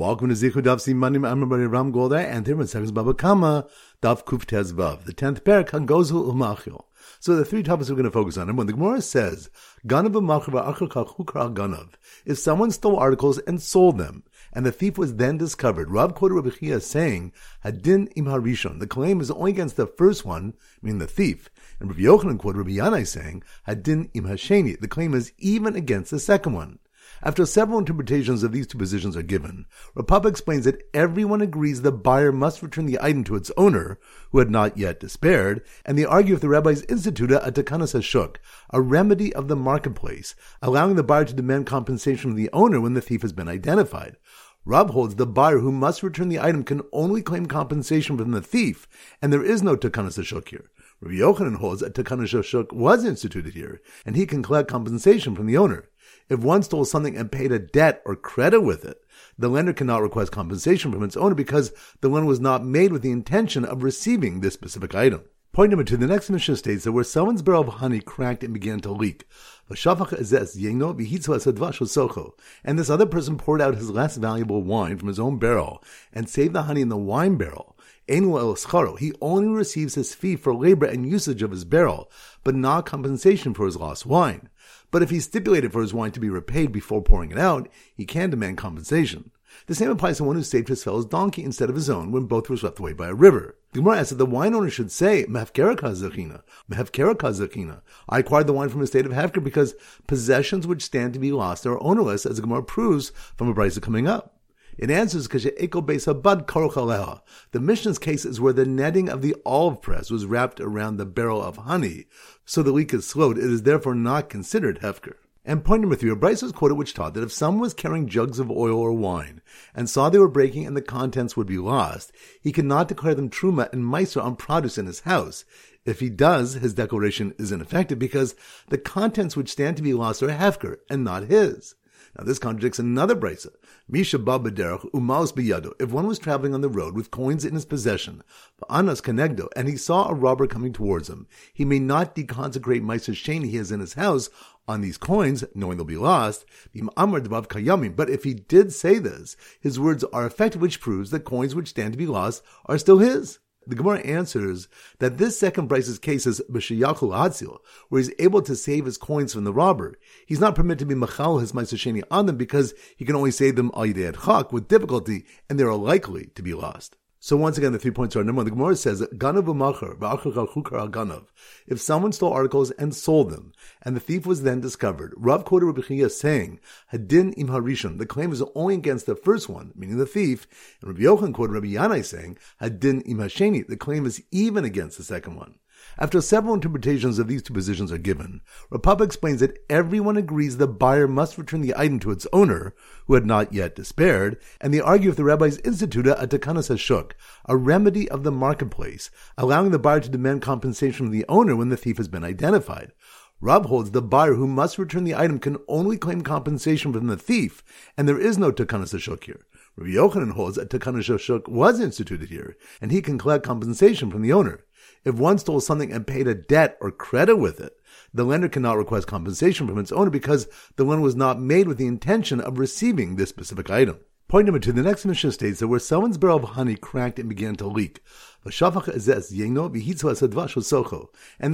Welcome to Zichud Daf Simanim Amr Ram Golda and Thirman Seconds Baba Kama Daf Kuf Tezvav. The tenth parak Hangozu Umachil. So the three topics we're going to focus on. And when the Gemara says Ganav Ganav, Ganav, if someone stole articles and sold them, and the thief was then discovered, Rav quoted Rabbi Chia saying Hadin Im Harishon. The claim is only against the first one, meaning the thief. And Rabbi Yochanan quoted Rabbi Yanai saying Hadin Im Hasheni. The claim is even against the second one. After several interpretations of these two positions are given, Rav Papa explains that everyone agrees the buyer must return the item to its owner, who had not yet despaired, and they argue if the rabbis instituted a takanas hashuk, a remedy of the marketplace, allowing the buyer to demand compensation from the owner when the thief has been identified. Rav holds the buyer who must return the item can only claim compensation from the thief, and there is no takanas hashuk here. Rabbi Yochanan holds that takanas hashuk was instituted here, and he can collect compensation from the owner. If one stole something and paid a debt or credit with it, the lender cannot request compensation from its owner because the loan was not made with the intention of receiving this specific item. Point number two, the next Mishnah states that where someone's barrel of honey cracked and began to leak, and this other person poured out his less valuable wine from his own barrel and saved the honey in the wine barrel, he only receives his fee for labor and usage of his barrel, but not compensation for his lost wine. But if he stipulated for his wine to be repaid before pouring it out, he can demand compensation. The same applies to one who saved his fellow's donkey instead of his own when both were swept away by a river. The Gemara asks that the wine owner should say, Mehefkera kazakina, Mehefkera kazakina. I acquired the wine from a state of Hefker because possessions which stand to be lost are ownerless, as the Gemara proves from a brisa coming up. It answers because The Mishnah's case is where the netting of the olive press was wrapped around the barrel of honey, so the leak is slowed. It is therefore not considered hefker. And point number three, a brisa was quoted which taught that if someone was carrying jugs of oil or wine and saw they were breaking and the contents would be lost, he could not declare them truma and meiser on produce in his house. If he does, his declaration is ineffective because the contents which stand to be lost are hefker and not his. Now this contradicts another brisa. Misha babaderach umaus biyado. If one was traveling on the road with coins in his possession, anas konegdo, and he saw a robber coming towards him, he may not deconsecrate ma'aser sheni he has in his house on these coins, knowing they'll be lost. But if he did say this, his words are effective, which proves that coins which stand to be lost are still his. The Gemara answers that this second brisa's case is b'sheyachu Hatzil, where he's able to save his coins from the robber. He's not permitted to be machal his ma'aseh on them because he can only save them al chak with difficulty, and they are likely to be lost. So once again, the three points are number one. The Gemara says, "Ganav ganav." If someone stole articles and sold them, and the thief was then discovered, Rav quoted Rabbi Chia saying, "Hadin im harishon." The claim is only against the first one, meaning the thief, and Rabbi Yochanan quoted Rabbi Yanai saying, "Hadin im hasheni." The claim is even against the second one. After several interpretations of these two positions are given, Rav Papa explains that everyone agrees the buyer must return the item to its owner, who had not yet despaired, and they argue if the rabbis instituted a takanas hashuk, a remedy of the marketplace, allowing the buyer to demand compensation from the owner when the thief has been identified. Rav holds the buyer who must return the item can only claim compensation from the thief, and there is no takanas hashuk here. Rabbi Yochanan holds that takanas hashuk was instituted here, and he can collect compensation from the owner. If one stole something and paid a debt or credit with it, the lender cannot request compensation from its owner because the loan was not made with the intention of receiving this specific item. Point number two, the next Mishnah states that where someone's barrel of honey cracked and began to leak, and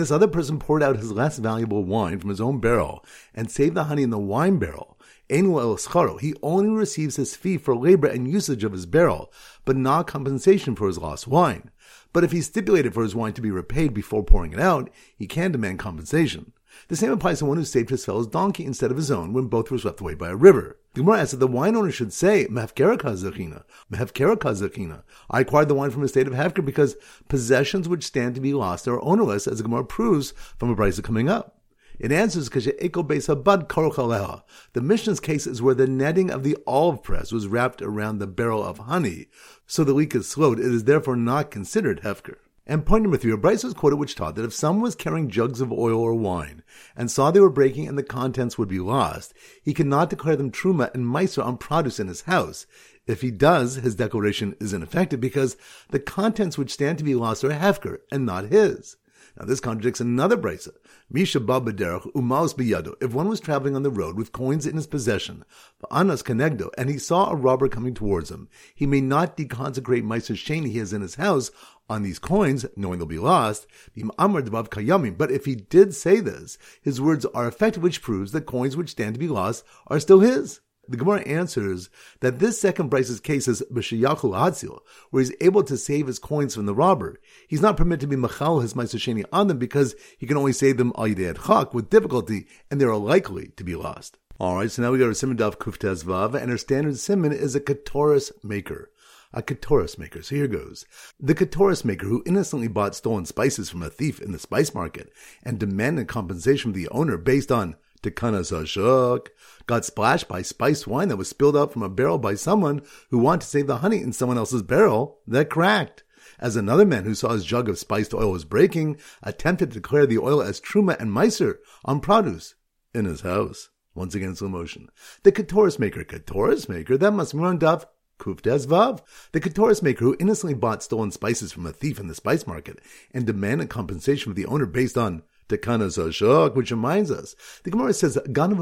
this other person poured out his less valuable wine from his own barrel and saved the honey in the wine barrel, he only receives his fee for labor and usage of his barrel, but not compensation for his lost wine. But if he stipulated for his wine to be repaid before pouring it out, he can demand compensation. The same applies to one who saved his fellow's donkey instead of his own when both were swept away by a river. The Gemara asks that the wine owner should say, Mehefkera kazakina, Mehefkera kazakina. I acquired the wine from a state of Hefker because possessions which stand to be lost are ownerless, as the Gemara proves from a brisa coming up. It answers The Mishnah's case is where the netting of the olive press was wrapped around the barrel of honey, so the leak is slowed. It is therefore not considered hefker. And point number three, a brisa was quoted which taught that if someone was carrying jugs of oil or wine and saw they were breaking and the contents would be lost, he cannot declare them truma and meiser on produce in his house. If he does, his declaration is ineffective because the contents which stand to be lost are hefker and not his. Now this contradicts another brisa. Misha babaderach umaus biyado. If one was traveling on the road with coins in his possession, anas kenegdo, and he saw a robber coming towards him, he may not deconsecrate meiser sheni he has in his house on these coins, knowing they'll be lost. But if he did say this, his words are effective, which proves that coins which stand to be lost are still his. The Gemara answers that this second brisa's case is b'sheyachu hatzil, where he's able to save his coins from the robber. He's not permitted to be machal his ma'aseh on them because he can only save them al chak with difficulty, and they are likely to be lost. All right, so now we go to Simon Daf Kuftez Vav, and our standard Simon is a katoris maker. A katoris maker. So here goes. The katoris maker who innocently bought stolen spices from a thief in the spice market and demanded compensation from the owner based on Tekanas Ashok, got splashed by spiced wine that was spilled out from a barrel by someone who wanted to save the honey in someone else's barrel that cracked. As another man who saw his jug of spiced oil was breaking, attempted to declare the oil as truma and meiser on produce in his house. Once again, slow motion. The katoris maker, katoris maker, that must be on Daf Vav, the katoris maker who innocently bought stolen spices from a thief in the spice market and demanded compensation from the owner based on Tekana which reminds us, the Gemara says, Ganav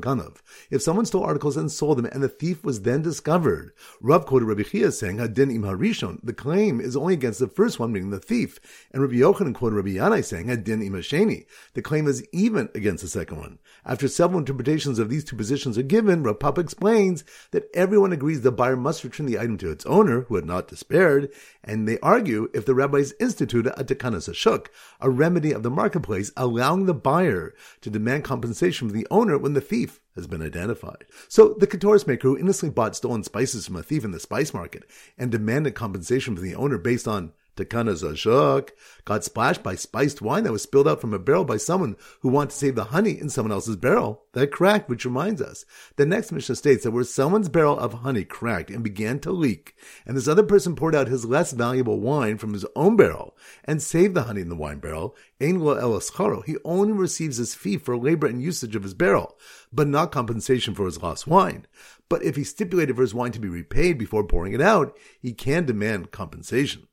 Ganav. If someone stole articles and sold them, and the thief was then discovered, Rav quoted Rabbi Chia saying, Hadin im harishon, the claim is only against the first one, meaning the thief. And Rabbi Yochanan quoted Rabbi Yanai saying, Hadin im hasheni, the claim is even against the second one. After several interpretations of these two positions are given, Rav Papa explains that everyone agrees the buyer must return the item to its owner, who had not despaired, and they argue if the rabbis instituted a tekanas ashuk, a remedy of the marketplace, allowing the buyer to demand compensation from the owner when the thief has been identified. So the katoris maker who innocently bought stolen spices from a thief in the spice market and demanded compensation from the owner based on Takana Zashuk got splashed by spiced wine that was spilled out from a barrel by someone who wanted to save the honey in someone else's barrel that cracked, which reminds us. The next Mishnah states that where someone's barrel of honey cracked and began to leak, and this other person poured out his less valuable wine from his own barrel and saved the honey in the wine barrel, lo he only receives his fee for labor and usage of his barrel, but not compensation for his lost wine. But if he stipulated for his wine to be repaid before pouring it out, he can demand compensation.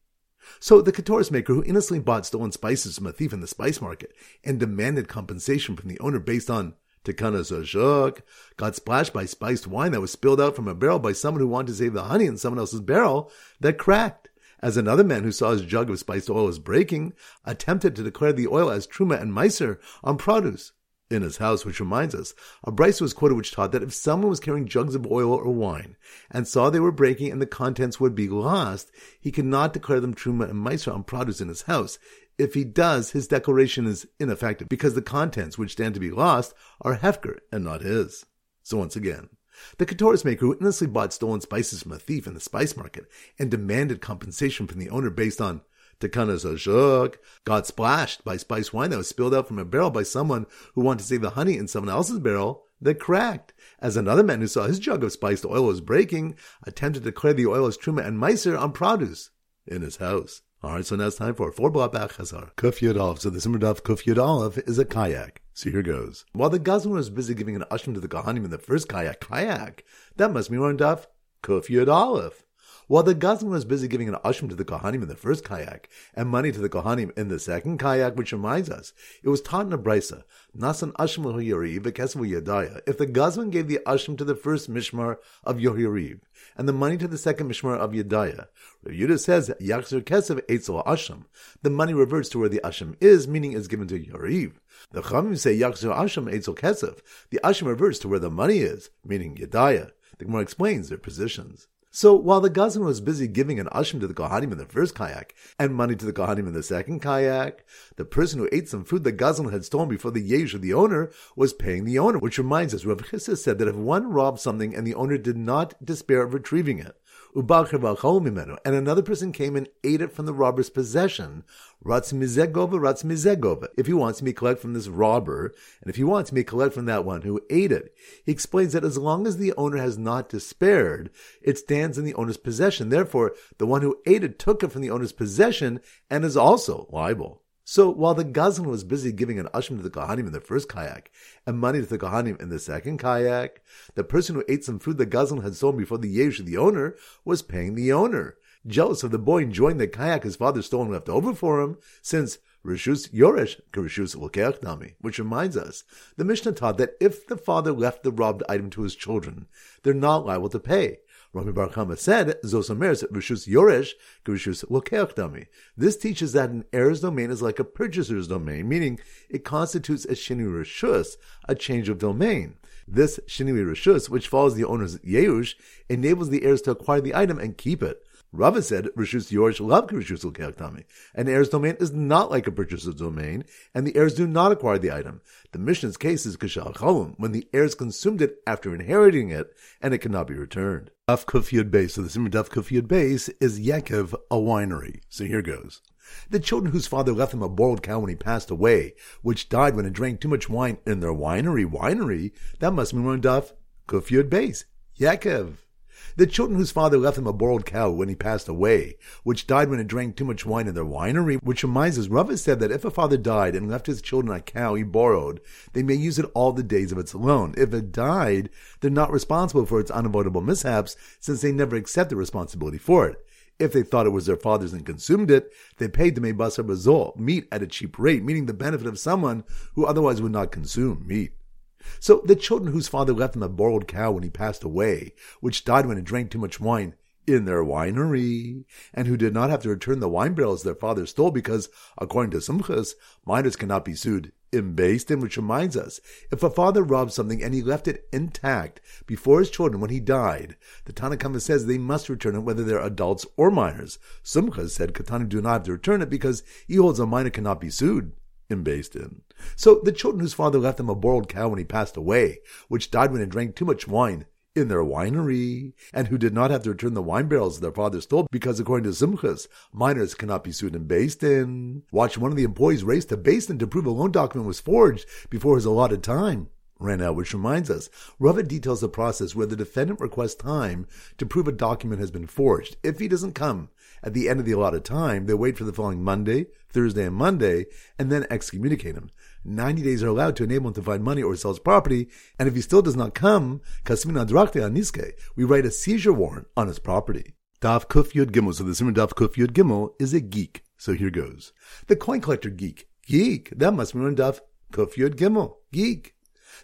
So the katoris maker who innocently bought stolen spices from a thief in the spice market and demanded compensation from the owner based on Tekana Zashuk got splashed by spiced wine that was spilled out from a barrel by someone who wanted to save the honey in someone else's barrel that cracked. As another man who saw his jug of spiced oil was breaking, attempted to declare the oil as truma and meiser on produce in his house, which reminds us, a brisa was quoted which taught that if someone was carrying jugs of oil or wine and saw they were breaking and the contents would be lost, he could not declare them truma and meiser on produce in his house. If he does, his declaration is ineffective because the contents which stand to be lost are hefker and not his. So once again, the katoris maker who innocently bought stolen spices from a thief in the spice market and demanded compensation from the owner based on Tekanas Ashuk got splashed by spice wine that was spilled out from a barrel by someone who wanted to save the honey in someone else's barrel that cracked. As another man who saw his jug of spiced oil was breaking, attempted to declare the oil as truma and meiser on produce in his house. All right, so now it's time for four block back chazar. Kuf So the Simradaf Kuf Yud is a kayak. So here goes. While the Gazlan was busy giving an ashram to the Kohanim in the first kayak, kayak, that must be on Daf Kuf Yud while the Gazlan was busy giving an ashram to the Kohanim in the first kayak and money to the Kohanim in the second kayak, which reminds us, it was taught in a brisa, Nasan ashram Yohariv, Yadaya, if the Gazlan gave the ashram to the first mishmar of Yohariv and the money to the second mishmar of Yadaya, Yehuda says, Yachzer Kesev Eitzel Asham, the money reverts to where the ashram is, meaning is given to Yohariv. The Chamim say Yachzer Asham Eitzel Kesev, the ashram reverts to where the money is, meaning Yadaya. The Gemara explains their positions. So while the Gazan was busy giving an ashram to the Kohanim in the first kayak and money to the Kohanim in the second kayak, the person who ate some food the Gazan had stolen before the yesh of the owner was paying the owner, which reminds us, Rav Chisda said that if one robbed something and the owner did not despair of retrieving it, and another person came and ate it from the robber's possession. Ratz mizegova, ratz mizegova. If he wants me collect from this robber, and if he wants me collect from that one who ate it, he explains that as long as the owner has not despaired, it stands in the owner's possession. Therefore, the one who ate it took it from the owner's possession and is also liable. So while the Gazan was busy giving an ashram to the Kohanim in the first kayak and money to the Kohanim in the second kayak, the person who ate some food the Gazan had sold before the Yesh the owner was paying the owner. jealous of the boy enjoying the kayak his father stole and left over for him, since Rishus Yoresh Rishus Nami, which reminds us, the Mishnah taught that if the father left the robbed item to his children, they're not liable to pay. Rami Bar Chama said, Zosomeres Rishus Yoresh Rishus Nami. This teaches that an heir's domain is like a purchaser's domain, meaning it constitutes a Shinu Rishus, a change of domain. This Shinui Rishus, which follows the owner's Yeush, enables the heirs to acquire the item and keep it. Rava said, Rishus Yoresh Lav Rishus Kelktami. An heir's domain is not like a purchaser's domain, and the heirs do not acquire the item. The Mishnah's case is Kashal Chalum, when the heirs consumed it after inheriting it, and it cannot be returned. Daf Kufiyud base. So the Simmer Daf Kufiyud base is Yaakov, a winery. So here goes. The children whose father left them a borrowed cow when he passed away, which died when it drank too much wine in their winery, winery, that must mean one Daf Kufiyud base. Yaakov. The children whose father left them a borrowed cow when he passed away, which died when it drank too much wine in their winery, which reminds us, Rava said that if a father died and left his children a cow he borrowed, they may use it all the days of its loan. If it died, they're not responsible for its unavoidable mishaps, since they never accepted responsibility for it. If they thought it was their father's and consumed it, they paid to basar bazol, meat at a cheap rate, meaning the benefit of someone who otherwise would not consume meat. So the children whose father left them a borrowed cow when he passed away, which died when it drank too much wine in their winery, and who did not have to return the wine barrels their father stole because, according to Sumchas, minors cannot be sued in Din, which reminds us, if a father robbed something and he left it intact before his children when he died, the Tanna Kamma says they must return it whether they're adults or minors. Sumchas said Katani do not have to return it because he holds a minor cannot be sued in in. So the children whose father left them a borrowed cow when he passed away, which died when it drank too much wine in their winery, and who did not have to return the wine barrels their father stole, because according to Sumchas, minors cannot be sued in in. Watch one of the employees race to in to prove a loan document was forged before his allotted time ran out, which reminds us, Rava details the process where the defendant requests time to prove a document has been forged. If he doesn't come at the end of the allotted time, they wait for the following Monday, Thursday, and Monday, and then excommunicate him. 90 days are allowed to enable him to find money or sell his property, and if he still does not come, we write a seizure warrant on his property. Daf Kuf Yud Gimel, so the Simon Daf Kuf Yud Gimel is a geek. So here goes. The coin collector geek. Geek. That must be on Daf Kuf Yud Gimel. Geek.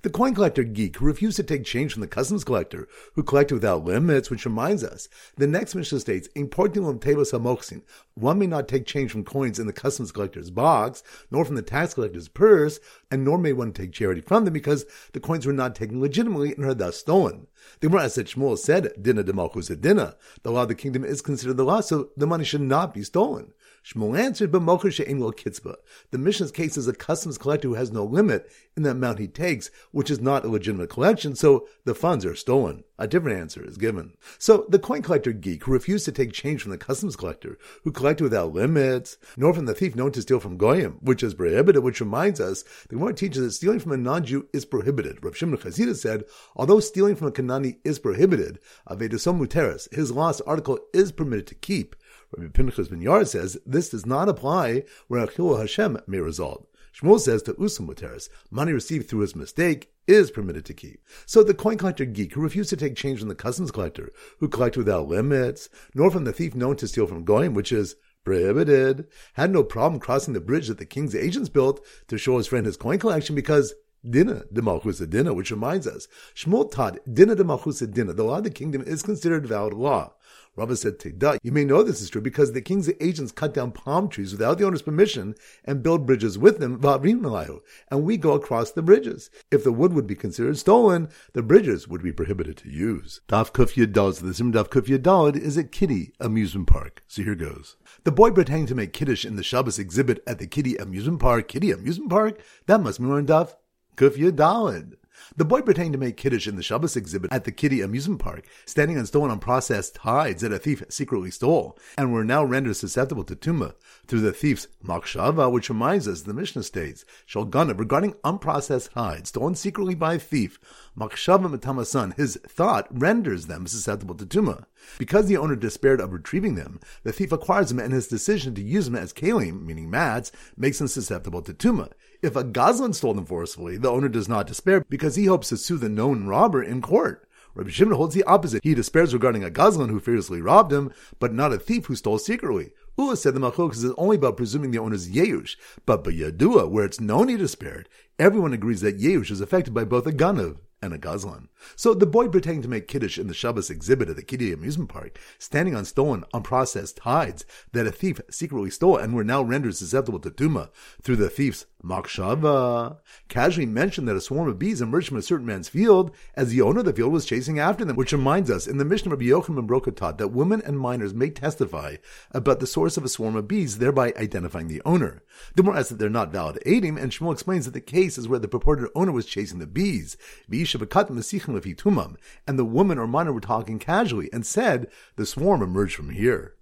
The coin collector geek who refused to take change from the customs collector who collected without limits, which reminds us, the next Mishnah states, Importing tebas hamoksin, one may not take change from coins in the customs collector's box, nor from the tax collector's purse, and nor may one take charity from them because the coins were not taken legitimately and are thus stolen. The Gemara, as Shmuel said, Dina de Malchus Dina, the law of the kingdom is considered the law, so the money should not be stolen. Shmuel answered, but kitzba. The Mishnah's case is a customs collector who has no limit in the amount he takes, which is not a legitimate collection, so the funds are stolen. A different answer is given. So the coin collector geek who refused to take change from the customs collector, who collected without limits, nor from the thief known to steal from goyim, which is prohibited, which reminds us, the Gemara teaches that stealing from a non-Jew is prohibited. Rav Shimon Chazida said, although stealing from a Kanani is prohibited, Avedasom Muteris, his lost article is permitted to keep. Rabbi Pinchas ben Yair says this does not apply where Achil Hashem may result. Shmuel says to Muteris, money received through his mistake is permitted to keep. So the coin collector geek who refused to take change from the customs collector, who collected without limits, nor from the thief known to steal from Goyim, which is prohibited, had no problem crossing the bridge that the king's agents built to show his friend his coin collection because Dinner, the Malchus dinner, which reminds us, Shmuel taught Dina de Malchus Dina. The law of the kingdom is considered valid law. Rava said, Teda, you may know this is true because the king's agents cut down palm trees without the owner's permission and build bridges with them, and we go across the bridges. If the wood would be considered stolen, the bridges would be prohibited to use. Daf Kufya Dalad, the Sim Daf Kufya Dalad is a kiddie amusement park. So here goes. The boy pretending to make kiddush in the Shabbos exhibit at the kiddie amusement park, kiddie amusement park, that must be on Daf Kufya Dalad. The boy pretending to make Kiddush in the Shabbos exhibit at the Kiddie amusement park, standing on stolen unprocessed hides that a thief secretly stole, and were now rendered susceptible to Tumah through the thief's Machshava, which reminds us, the Mishnah states, Shalgana, regarding unprocessed hides stolen secretly by a thief, Machshava Matamasan, his thought renders them susceptible to Tumah. Because the owner despaired of retrieving them, the thief acquires them and his decision to use them as kalim, meaning mats, makes them susceptible to Tumah. If a gazlan stole them forcefully, the owner does not despair because he hopes to sue the known robber in court. Rabbi Shimon holds the opposite. He despairs regarding a gazlan who fearlessly robbed him, but not a thief who stole secretly. Ula said the Machokas is only about presuming the owner's Yeush, but by Yadua, where it's known he despaired, everyone agrees that Yeush is affected by both a Ganav and a Gazlan. So the boy pretending to make Kiddush in the Shabbos exhibit at the Kiddie amusement park, standing on stolen, unprocessed hides that a thief secretly stole and were now rendered susceptible to Tuma through the thief's Machshava, casually mentioned that a swarm of bees emerged from a certain man's field as the owner of the field was chasing after them, which reminds us in the Mishnah of Yochanan ben Broka that women and minors may testify about the source of a swarm of bees, thereby identifying the owner. The more asks that they're not valid aiding, and Shmuel explains that the case is where the purported owner was chasing the bees and the woman or minor were talking casually and said, the swarm emerged from here.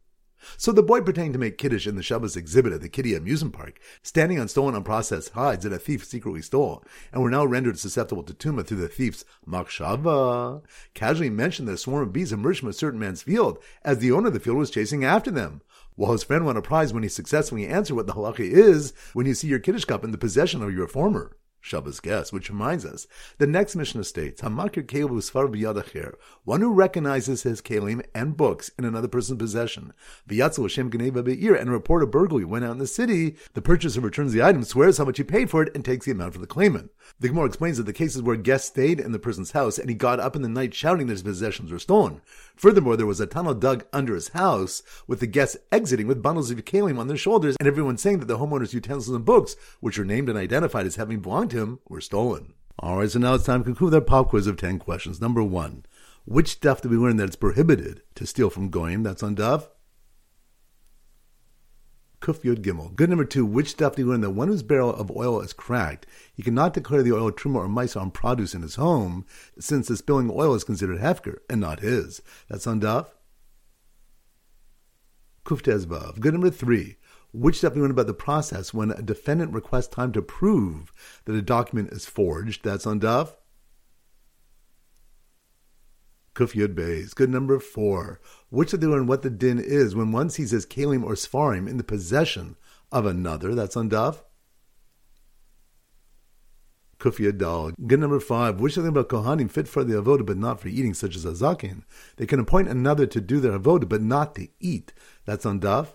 So the boy pretending to make Kiddush in the Shabbos exhibit at the Kiddie amusement park, standing on stolen unprocessed hides that a thief secretly stole, and were now rendered susceptible to Tuma through the thief's Machshava, casually mentioned that a swarm of bees emerged from a certain man's field as the owner of the field was chasing after them. While his friend won a prize when he successfully answered what the halacha is when you see your Kiddush cup in the possession of your former. Shabbos guest, which reminds us, the next Mishnah states, Hamakir Kelim Sfar B'yadacher, one who recognizes his Kelim and books in another person's possession, V'yatzel Hashem Geneva Be'ir, and a report of burglary went out in the city, the purchaser returns the item, swears how much he paid for it, and takes the amount for the claimant. The Gemara explains that the cases where guests stayed in the person's house and he got up in the night shouting that his possessions were stolen. Furthermore, there was a tunnel dug under his house with the guests exiting with bundles of kalim on their shoulders and everyone saying that the homeowner's utensils and books, which were named and identified as having belonged to him, were stolen. All right, so now it's time to conclude our pop quiz of 10 questions. Number one, which stuff did we learn that it's prohibited to steal from Goyim? That's on Dove. Kuf Yud Gimel. Good number two, which stuff do you learn that when whose barrel of oil is cracked, he cannot declare the oil truma or mice on produce in his home, since the spilling oil is considered hefker and not his. That's on Daf. Kuf Tezvav. Good number three, which do you about the process when a defendant requests time to prove that a document is forged? That's on Daf. Kuf Yud Beis. Good number four. Which of the and what the din is when one sees his kalim or svarim in the possession of another? That's on Daf. Kuf Yud Dal. Good number five. Which of about kohanim fit for the avoda but not for eating, such as a zakin? They can appoint another to do their avoda but not to eat. That's on Daf.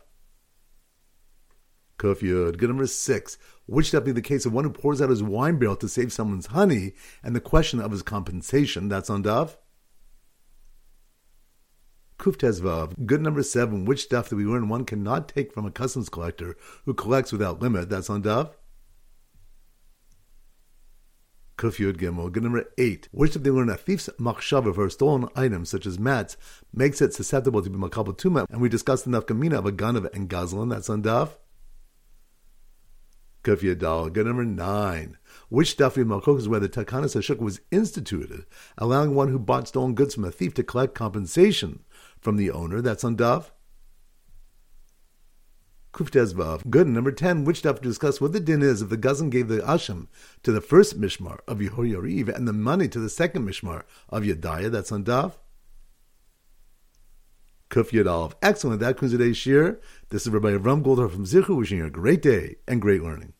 Kuf uh, Yud. Good number six. Which that be the case of one who pours out his wine barrel to save someone's honey, and the question of his compensation. That's on Daf. Kuftezvav, good number seven, which stuff do we learn one cannot take from a customs collector who collects without limit? That's on Dav. Kufyud Gimel. Good number eight. Which stuff if they learn a thief's machshava for a stolen item such as mats makes it susceptible to be makabel tuma, and we discussed the nafkamina of a ganav and gazlan. That's on Dav. Kufyud Dal. Good number nine. Which Dafri Malkok is where the Takanas Hashuk was instituted, allowing one who bought stolen goods from a thief to collect compensation from the owner. That's on Daf. Kuftezvav. Good. Number 10, which Daf to discuss what the din is if the Gazan gave the Asham to the first Mishmar of Yehoyariv and the money to the second Mishmar of Yedaya. That's on Daf. Kuf Yadalv. Excellent. That concludes today's shir. This is Rabbi Avram Goldar from Zichu wishing you a great day and great learning.